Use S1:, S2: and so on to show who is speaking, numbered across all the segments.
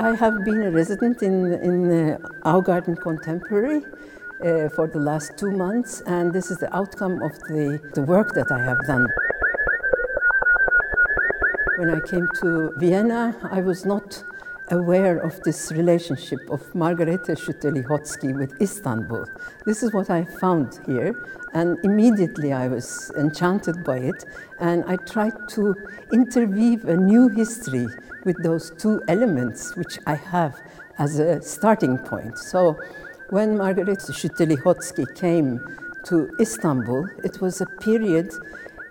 S1: I have been a resident in, in uh, Augarten Contemporary uh, for the last two months, and this is the outcome of the, the work that I have done. When I came to Vienna, I was not aware of this relationship of Margarete Schütte-Lihotzky with Istanbul. This is what I found here, and immediately I was enchanted by it, and I tried to interweave a new history with those two elements which I have as a starting point. So when Margarete Schütte-Lihotzky came to Istanbul, it was a period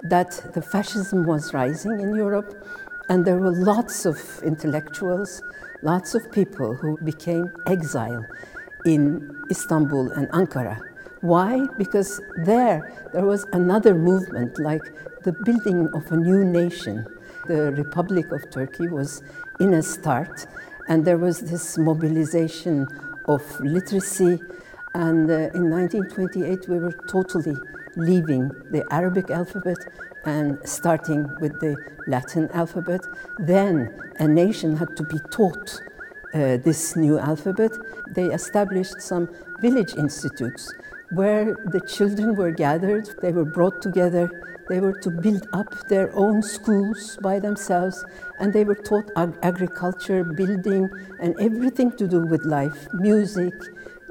S1: that the fascism was rising in Europe, and there were lots of intellectuals, lots of people who became exile in Istanbul and Ankara. Why? Because there, there was another movement, like the building of a new nation. The Republic of Turkey was in a start, and there was this mobilization of literacy. And uh, in 1928, we were totally leaving the Arabic alphabet and starting with the Latin alphabet. Then a nation had to be taught uh, this new alphabet. They established some village institutes where the children were gathered, they were brought together, they were to build up their own schools by themselves, and they were taught ag agriculture, building, and everything to do with life, music,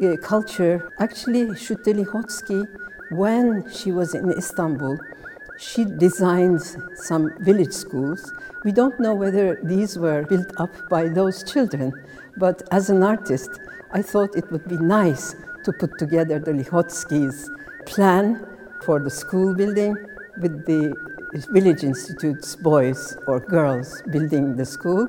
S1: uh, culture. Actually, Schütte-Lihotzky, when she was in Istanbul, she designed some village schools. We don't know whether these were built up by those children, but as an artist, I thought it would be nice to put together the Lihotzkys' plan for the school building with the village institute's boys or girls building the school.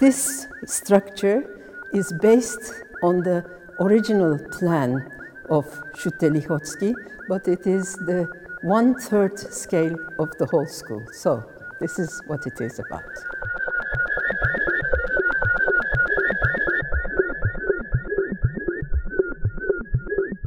S1: This structure is based on the original plan of Schütte-Lihotzky, but it is the one-third scale of the whole school. So this is what it is about.